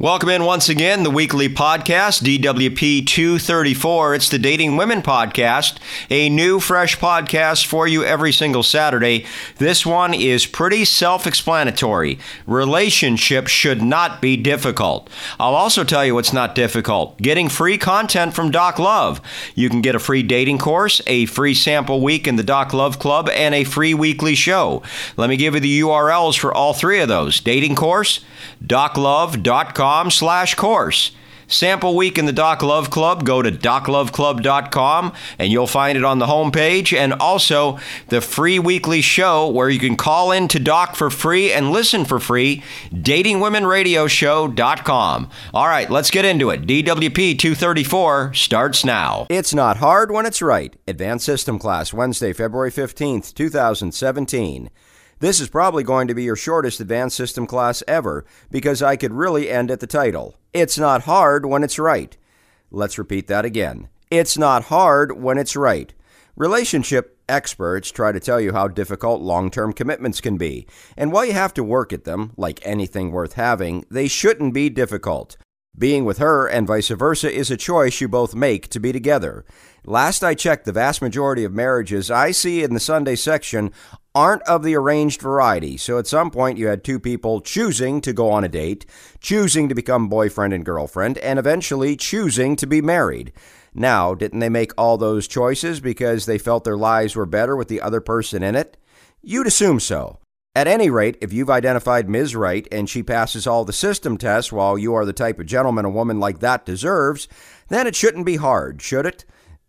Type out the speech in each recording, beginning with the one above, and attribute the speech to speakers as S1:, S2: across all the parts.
S1: Welcome in once again, the weekly podcast, DWP 234. It's the Dating Women podcast, a new, fresh podcast for you every single Saturday. This one is pretty self explanatory. Relationships should not be difficult. I'll also tell you what's not difficult getting free content from Doc Love. You can get a free dating course, a free sample week in the Doc Love Club, and a free weekly show. Let me give you the URLs for all three of those dating course, doclove.com slash course. Sample week in the Doc Love Club, go to docloveclub.com and you'll find it on the homepage. And also the free weekly show where you can call in to Doc for free and listen for free, datingwomenradioshow.com. All right, let's get into it. DWP 234 starts now.
S2: It's not hard when it's right. Advanced System Class, Wednesday, February 15th, 2017. This is probably going to be your shortest advanced system class ever because I could really end at the title. It's not hard when it's right. Let's repeat that again. It's not hard when it's right. Relationship experts try to tell you how difficult long term commitments can be. And while you have to work at them, like anything worth having, they shouldn't be difficult. Being with her and vice versa is a choice you both make to be together. Last I checked, the vast majority of marriages I see in the Sunday section aren't of the arranged variety. So at some point, you had two people choosing to go on a date, choosing to become boyfriend and girlfriend, and eventually choosing to be married. Now, didn't they make all those choices because they felt their lives were better with the other person in it? You'd assume so. At any rate, if you've identified Ms. Right and she passes all the system tests while you are the type of gentleman a woman like that deserves, then it shouldn't be hard, should it?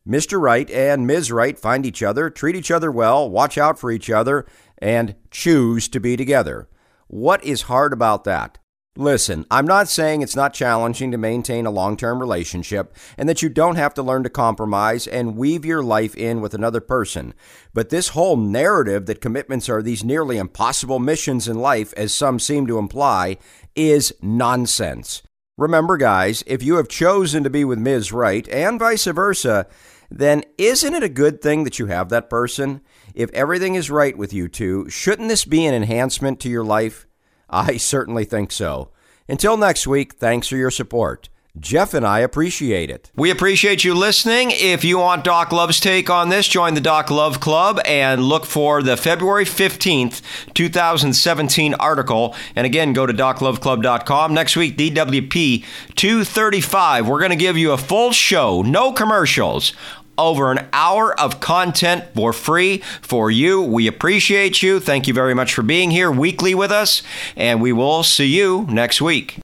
S2: Mr. Right and Ms. Right find each other, treat each other well, watch out for each other, and choose to be together. What is hard about that? Listen, I'm not saying it's not challenging to maintain a long term relationship and that you don't have to learn to compromise and weave your life in with another person. But this whole narrative that commitments are these nearly impossible missions in life, as some seem to imply, is nonsense. Remember, guys, if you have chosen to be with Ms. Right and vice versa, then isn't it a good thing that you have that person? If everything is right with you two, shouldn't this be an enhancement to your life? I certainly think so. Until next week, thanks for your support. Jeff and I appreciate it.
S1: We appreciate you listening. If you want Doc Love's take on this, join the Doc Love Club and look for the February 15th, 2017 article. And again, go to docloveclub.com. Next week, DWP 235. We're going to give you a full show, no commercials over an hour of content for free for you. We appreciate you. Thank you very much for being here weekly with us, and we will see you next week.